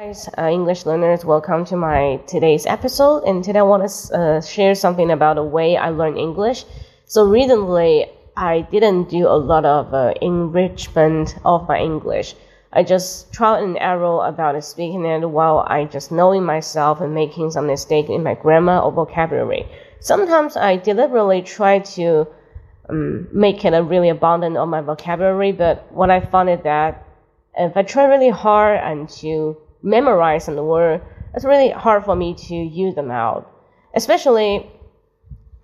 guys, uh, English learners, welcome to my today's episode. And today I want to uh, share something about the way I learn English. So recently, I didn't do a lot of uh, enrichment of my English. I just trial and error about speaking it while I just knowing myself and making some mistake in my grammar or vocabulary. Sometimes I deliberately try to um, make it a really abundant on my vocabulary, but what I found is that if I try really hard and to memorize some word, it's really hard for me to use them out. Especially,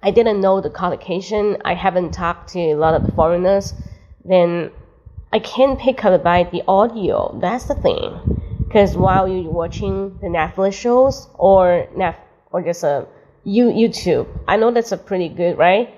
I didn't know the collocation. I haven't talked to a lot of the foreigners. Then I can't pick up by the audio. That's the thing. Because while you're watching the Netflix shows or Nef- or just uh, a YouTube, I know that's a pretty good, right?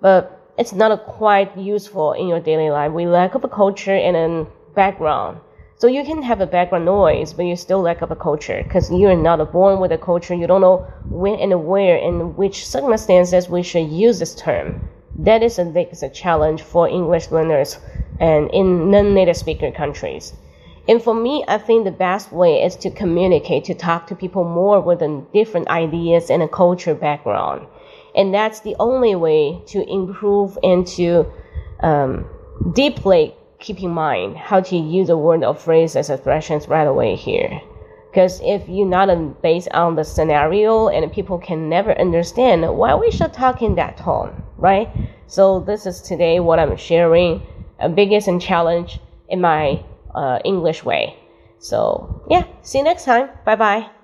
But it's not quite useful in your daily life. We lack of a culture and a background. So you can have a background noise, but you still lack of a culture because you're not born with a culture. You don't know when and where and which circumstances we should use this term. That is a big a challenge for English learners and in non-native speaker countries. And for me, I think the best way is to communicate, to talk to people more with a different ideas and a culture background. And that's the only way to improve and to um, deeply keep in mind how to use a word or phrase as expressions right away here. Because if you're not based on the scenario and people can never understand why we should talk in that tone, right? So this is today what I'm sharing, a biggest and challenge in my uh, English way. So yeah, see you next time. Bye bye.